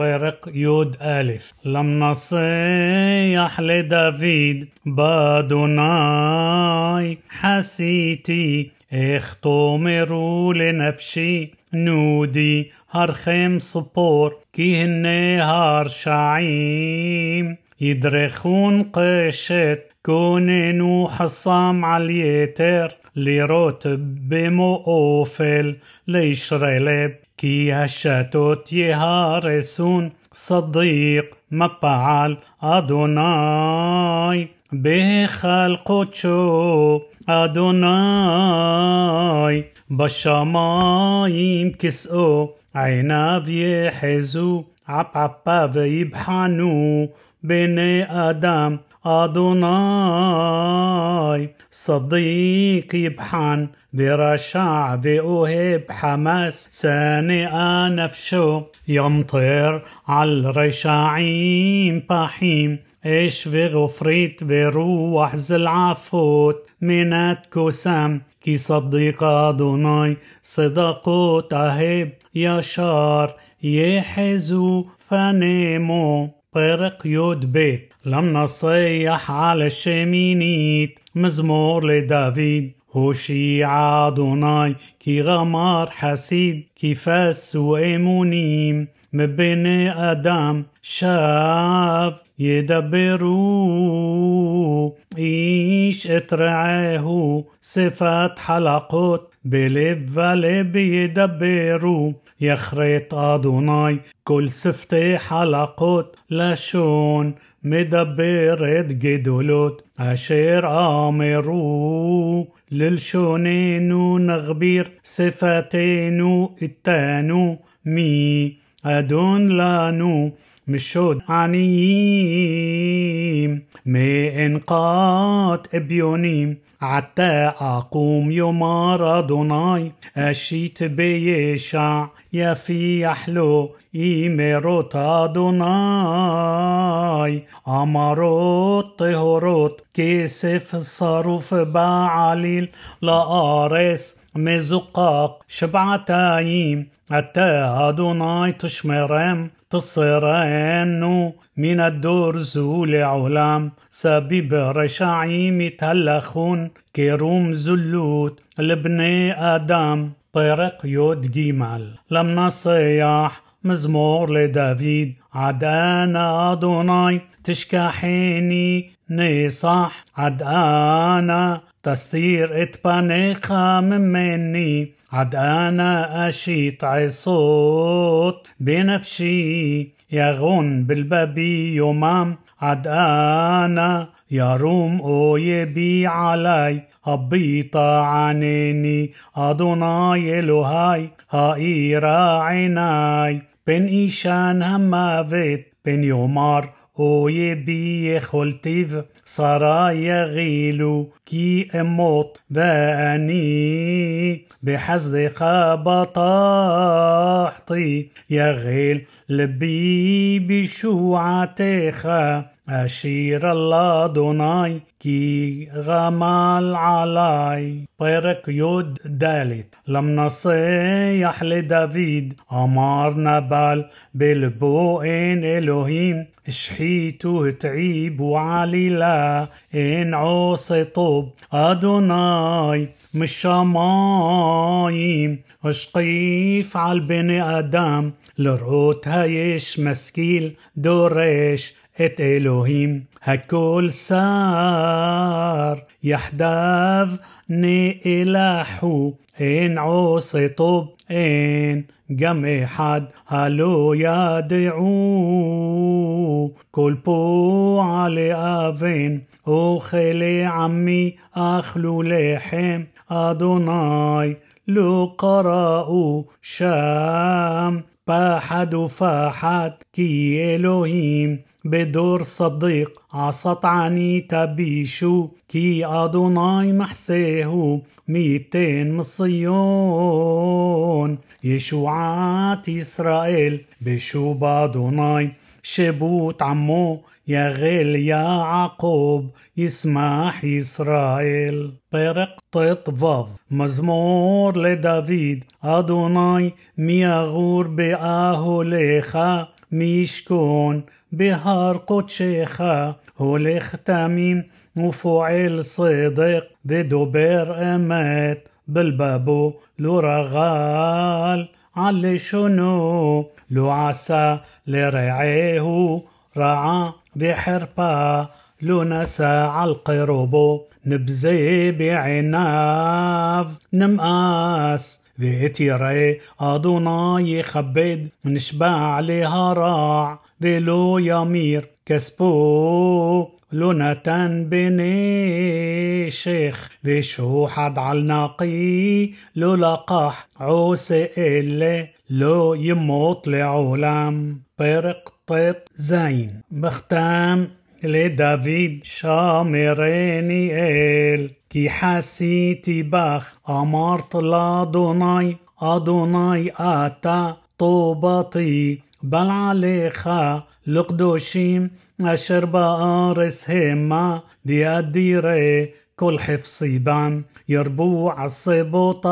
פרק י"א למנסח לדוד באדוני חסיתי איך תאמרו לנפשי נודי הרחם ספור כי הנה הרשעים ידרכון קשת كوننو حصام على اليتر ليروت بمو أوفل ليشرلب كي هشتوت يهارسون صديق مبعال أدوناي به خلقتشو أدوناي بالشمايم كسئو عيناب يحزو عب عب ويبحنو بني آدم أدوناي صديق يبحن برشع بأوهب حماس سانئ نفسه يمطر على الرشاعيم بحيم. إيش وغفريت بروح زلعفوت منات كسام كي صديق أدوناي صدقوت أهب يشار يحزو فنيمو. طرق يود بيت. لم نصيح على الشمينيت. مزمور لدافيد. هوشيع أدوناي كي غمار حسيد. كي فاس وإيمونيم. مبني أدم. شاف. يدبرو. إيش إترعاه. صفات حلقوت. בלב ולב ידברו, יכרת אדוני, כל שפתי חלקות לשון, מדברת גדולות, אשר אמרו, ללשוננו נגביר, שפתנו איתנו, מי אדון לנו, مشود عنيم إنقاط ابيونيم عتا أقوم يمار أدوناي أشيت بيشع يفي يحلو. إيميروت أدوناي. أمروت طهروت كيسف الصاروف بعليل. لآرس مزقاق شبعتايم أتا أدوناي تشمرم تصرنو من الدور زول عولام سبيب رشعيم يتهلخون كروم زلوت لبني آدم פרק י"ג למנסח מזמור לדוד עד אנה אדוני תשכחני נסח עד אנה תסתיר את פניך ממני עד אנה אשית עשות בנפשי ירון בלבבי יומם עד אנה يروم أويبي علي هبيطا عنيني أدوناي إلهي هايرا عيناي بن إيشان همافت بن يومار أويبي يخلتيف صرا يغيلو كي أموت باني بحزدك بطاحتي يغيل لبي بشوعتك أشير الله دوناي كي غمال علي פרק י"ד لم نصيح לדוד אמר נבל בלבו אין אלוהים השחיתו התעיבו עלילה אין עושה טוב אדוני משמיים השקיף על בני אדם לראות היש משכיל דורש את אלוהים הכל שר יחדיו נאלחו אין עושה טוב אין גם אחד הלא ידעו כל פועלי אבן אוכלי עמי אכלו לחם אדוני לא קראו שם פחד ופחד כי אלוהים بدور صديق عسطعني تبيشو كي أدوناي محسيه ميتين مصيون يشوعات إسرائيل بشو بادوناي شبوت عمو يغل يعقوب يسمح إسرائيل פרק ט"ו מזמור לדוד אדוני מי יגור באהליך מישכון בהר קודשך, הולך תמים ופועל צדק ודובר אמת, בלבבו לא רגל על לשונו, לא עשה לרעהו רעה וחרפה, לא נשא על קרובו, נבזה בעיניו, נמאס. ذيت يرأي أدوناي خبيد نشبع عليها راع. دلو يمير كسبو لونتان بني شيخ. ذي حد على النقي لو لقح عوسي إلي لو يموت لعولم. برق طيط زين بختام لدافيد شامريني إل כי חסיתי בך, אמרת לאדוני, אדוני אתה טובתי, בל עליך לקדושים אשר בארץ המה וידירי כל חפצי בם ירבו עשבותם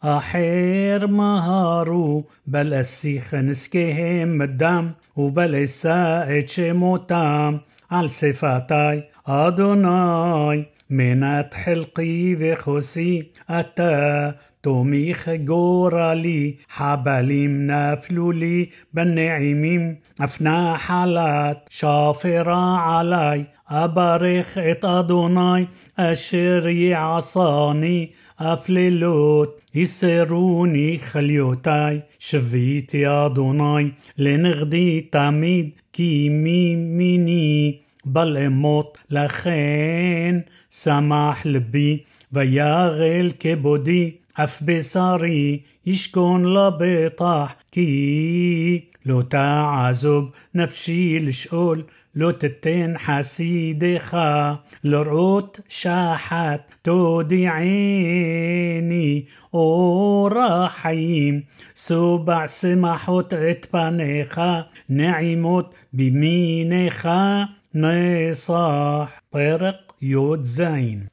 אחר מהרו בל אסיך נזקיהם מדם ובל אשא את שמותם על שפתי אדוני מנת חלקי וחוסי אתה תומיך גורלי, חבלים נפלו לי בנעימים, אפנה חלת, שפרה עלי, אברך את אדוני, אשר יעשני, אף לילות יסרוני חליותי, שביתי אדוני, לנגדי תמיד, כי מימיני. בל אמות לכן שמח לבי ויגל כבודי أف بصري يشكون لبطاح كي لو تعذب نفشي لشقول لو تتين حسيدي خا لروت شاحت تودي عيني. أو رحيم سبع سمحوت اتبانيخا نعيموت بمينيخا. نصاح طرق י"ז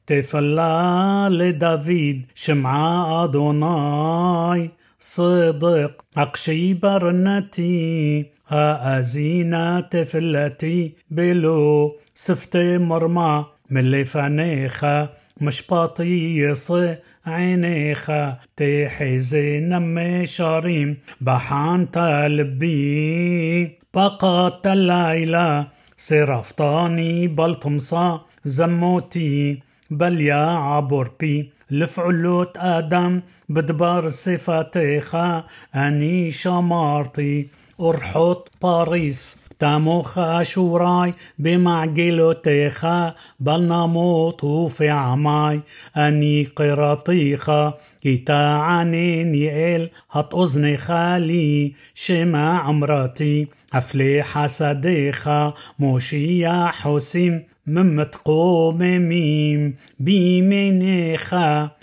תפלה לדוד שמעה אדוני صدق أقشي برنتي هأزينا تفلتي بلو سفت مرمى من لفنيخا مشبطي يصي عينيخا تحزي نمي شاريم بحانت لبي بقات الليلة صرفتاني بلطمصة زموتي بل يا عبر بي لفعلوت آدم بدبر صفاتيخ أني شمارتي أرحط باريس תמוך אשורי במעגלותיך, בל נמותו פעמי, אני קראתיך, כי תענני אל האוזנך לי, שמע אמרתי, הפלה חסדיך, מושיע חוסים. ממתקוממים בימינך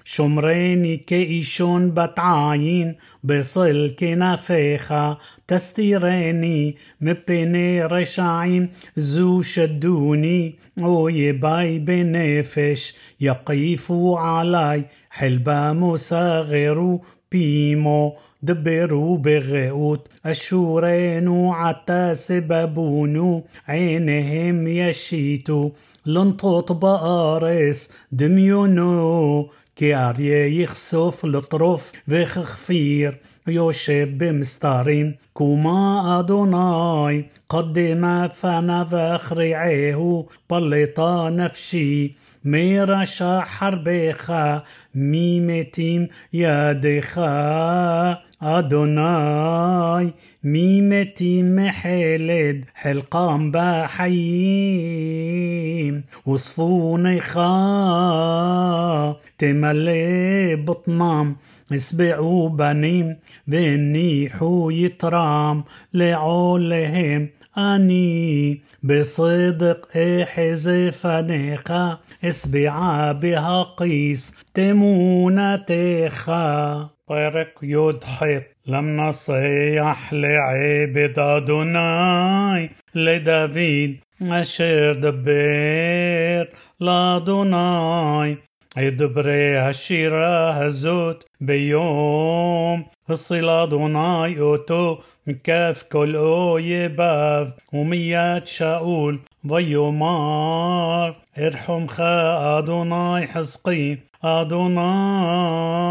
شمراني كإيشون بتعاين بصل كنافيخا تستيراني مبني רשעים זו שדוני אויבי בנפש יקיפו עלי חלבם וסגרו פימו دبروا بغيوت أشورين عتا سببونو عينهم يشيتو لنطوط بارس دميونو كياري يخسف لطرف وخخفير يوشب بمستارين. كوما أدوناي قدم فنا فخرعيه بلطا نفشي. ميرشا حربيخا ميمتين يديخا أدوناي ميمتي محلد حلقام بحييم. وصفوني خا تملي بطنام اسبعوا بنيم بنيحوا يترام لعولهم أني بصدق احزف نيقا اسبعا بها قيس تمونتخا طرق يدحض لم نصيح لعبد أدوناي לדוד אשר דיבר לאדוני את דברי השירה הזאת ביום. הציל אדוני אותו מכף כל אויביו ומיד שאול ויאמר ארחמך אדוני חזקי. אדוני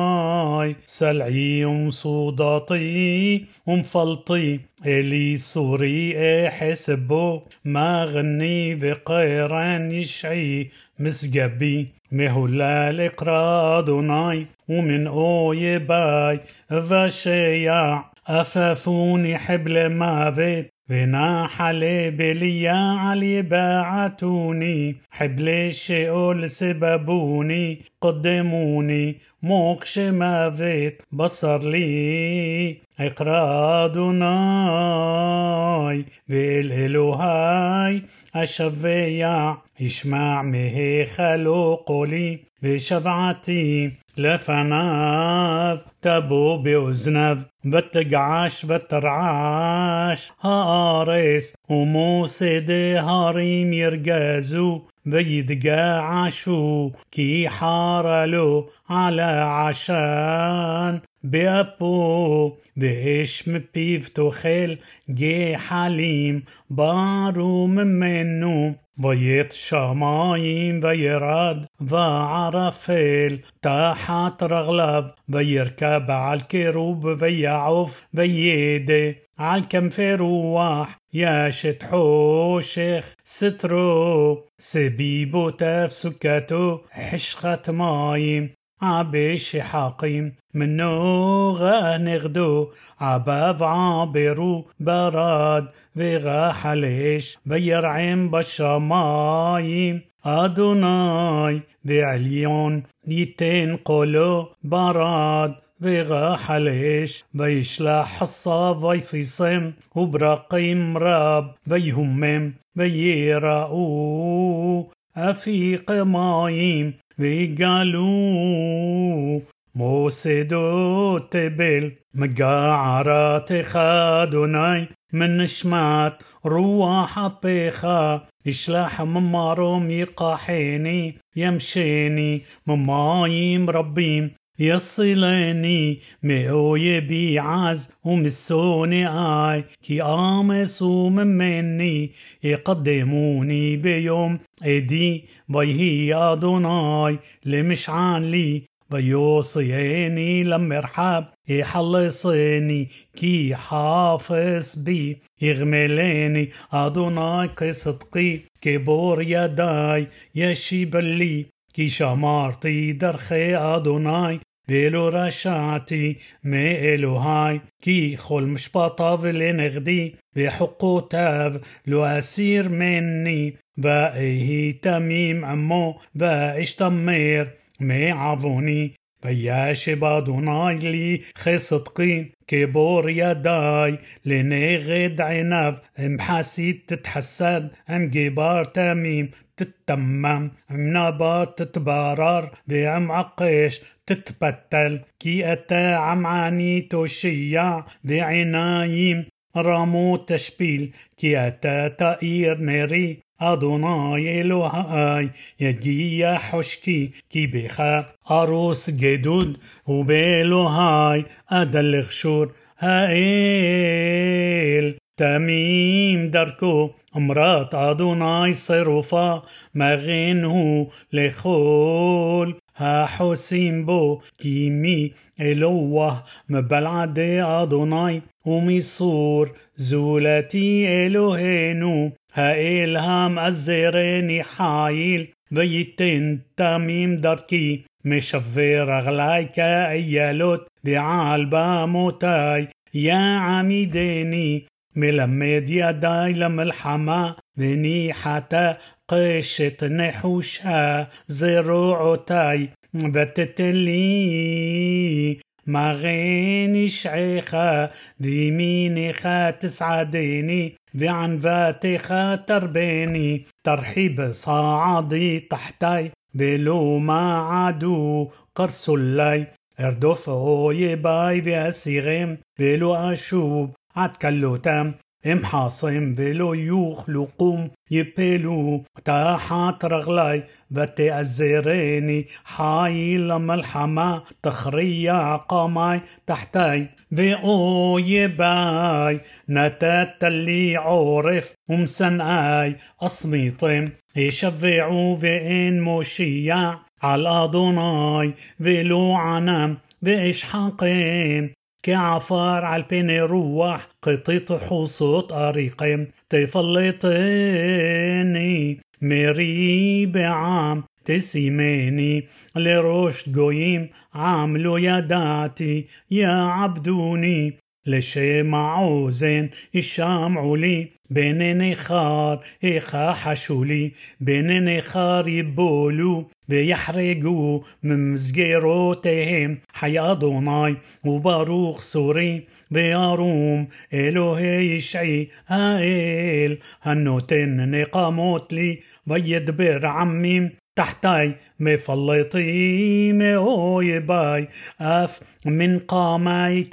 סלעי ומצודתי ומפלטי אלי צורי אחסה בו מגני וקרן ישעי משגבי מהולל אקרא אדוני ומן אויבי איוושע אפפוני חבלי מוות ונחלי בליעל יבעתוני חבלי שאול סבבוני קדמוני מוקשי מוות בצר לי אקרא אדוני هاي أشفيع يشمع مه خلقه لي بشفعتي لفناف تبو بأذنف بتقعش بترعاش هارس وموسد هاريم يرجازو بيدقعشو كي حارلو على عشان. بأبو بإشم بيف تخل גחלים בערו ויט שמים וירד וערפל תחת רגליו וירכב על כרוב ויעוף וידא על כנפי רוח ישת חושך סתרו סביבותיו סוכתו חשכת מים עבי שחקים מנוגה נגדו עביו עברו ברד וגחלי אש וירעם בשמים. אדוני ועליון יתן קולו ברד וגחלי אש וישלח חציו ויפיצם וברקים רב ויהומם וייראו אפיקי מים. ויגלו מוסדות תבל, מגערתך אדוני, מנשמת רוח אפיך, ישלח ממרום ייקחני, ימשני ממים רבים, يصلني مأويبي عز ومسوني آي. كي آمسوا من مني يقدموني بيوم إدي بيهي أدوناي למשען לי ויוציאני למרחב יחלצני כי חפץ בי. יגמלני אדוני כצדקי. כבור ידי ישיב לי. כי שמרתי דרכי אדוני. ולא רשעתי מאלוהי, כי כל משפטיו לנגדי, וחוקותיו לא אסיר מני, ואהי תמים עמו, ואשתמר מעווני. וישב אדוני לי כצדקי, כבור ידי לנגד עיניו, אם חסית תתחסד, אם גיבר תמים, تتمم نبات تتبرر بعم عقيش تتبتل كي أتا عم عني توشيع بعنايم رامو تشبيل كي أتا تأير نري أدوناي إلهاي يجي حشكي كي بخا أروس جدود وبإلهاي أدل خشور هائل تميم دركو امرات أدوناي صرفا مغنه لخول החוסים בו כי מי אלוה מבלעדי אדוני ומסור זולתי אלוהינו האל המעזרני חיל וייתן תמים דרכי משווה רגלי כאיילות ועל במותי יעמידני מלמד ידי למלחמה וניחתה قشت نحوشها زروعتي ותתן مغين شعيخا بيمينك تسعديني بعنفاتك تربيني ترحيب صاعدي تحتي بلو ما عدو قرص اللي اردوف باي بأسيغم بلو أشوب عد كلوتم הם חסם ולא יוכלו יפלו תחת רגלי ותאזרני חי למלחמה תכריע קמי תחתי ואויביי נתת לי עורף ומשנאי אסמיתם ישבעו ואין מושיע על אדוני ולא ענם ואשחקם كعفار على البين روح قطيط حصوت أريقم تفلطني مري بعام تسيماني لرشد جويم عملو يدعتي يا عبدوني. לשם האוזן ישמעו לי, בין נכר יכחשו לי, בין נכר יבולו ויחרגו ממסגרותיהם, חי אדוני וברוך סורי וירום אלוהי ישעי האל הנותן נקמות לי וידבר עמים تحتاي مفلطي مهوي باي. أف من قامي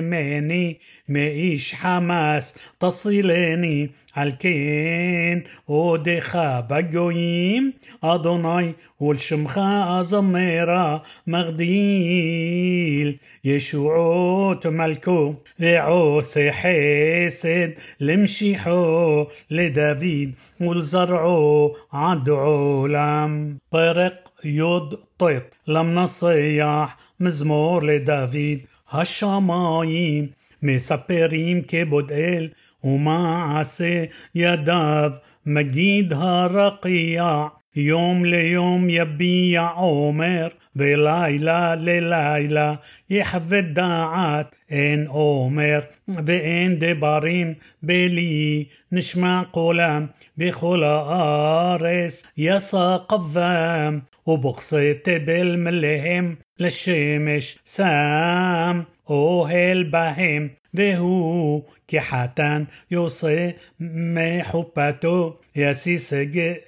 مني مئيش حماس تصلني الكين ودخا بقويم أدوناي والشمخا أزميرا مغديل. يشوعوت ملكو وعوسي حسد لمشيحو لدافيد والزرعو عدعو لم طرق يود طيط لم نصيح مزمور لدافيد هالشمايم מספרים כבודאל ומעשה ידיו מגיד הרקיע יום ליום יביע עומר ולילה ללילה יחווה דעת אין עומר ואין דברים בלי נשמע קולם בכל הארץ יסע קבם ובוכסי תבל מלאהם לשמש שם אוהל בהם, دهو كحتان يوصي مي حباتو ياسيس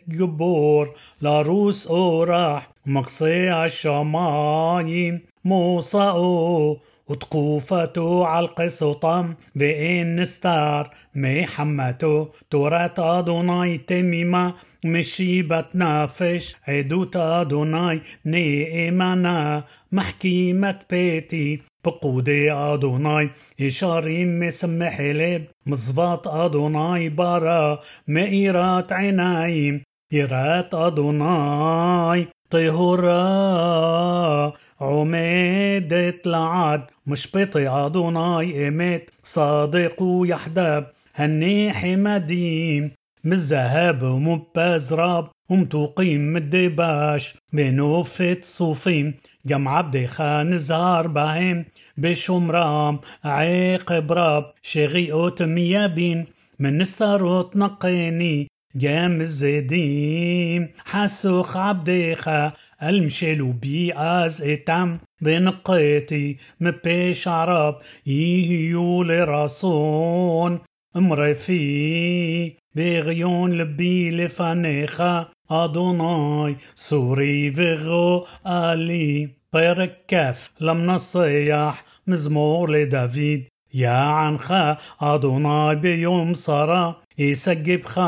جبور لروس أوراح مقصي عشمايم موصى أو ותקופתו על קצותם ואין נסתר מחמתו תורת אדוני תמימה משיבת נפש עדות אדוני נאמנה. מחכימת פתי. פיקודי אדוני ישרים משמחי לב מצוות אדוני ברה מאירת עיניים יראת אדוני טהורה عمادت لعد مشبطي أدوناي إمت صادق ويحدب هني حمديم مزهب ومبازراب ومتوقيم مدباش بنوفت صوفيم جمع عبد خان زهار بهم. بشمرام عيق براب شغيقوت ميابين. من نستاروت نقيني جام الزيديم حسوخ عبديخا المشلو بي از اتم بنقيتي مبيش عرب يهيو لراسون مرفي بغيون لبي لفنيخا أدوناي سوري فغو آلي פרק כ' למנצח מזמור לדוד يعنخ أدوناي بيوم صرا يسجبخ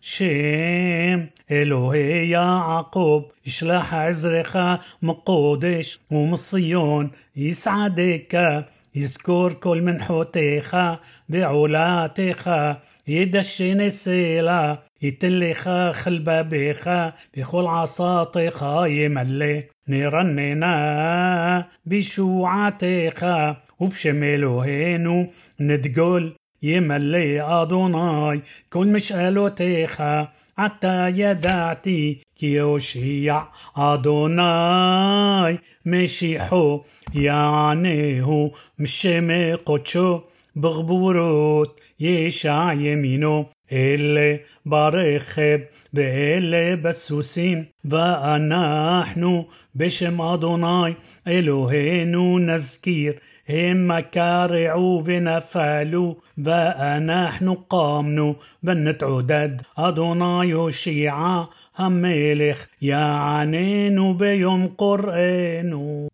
شيم. إلهي يا عقوب يشلح عزرخ مقودش. ومصيون يسعدك يذكر كل منحوتيخ بعولاتيخ يدشن السيلة يتلخ خلبابيخ. بكل عصاتيخ يملي. نرننا بشوعتيخ وبشم إلهينو نتقول يملي أدوناي كل مشقلوتيخ حتى يدعتي كيوشيع أدوناي. مشيحو يعنيه مشمي قدشو بغبوروت يشع يمينو אלה ברכב ואלה בסוסים, ואנחנו בשם אדוני אלוהינו נזכיר. הם קרעו ונפלו, ואנחנו קמנו ונתעודד. אדוני הושיעה המלך, יעננו ביום קוראנו.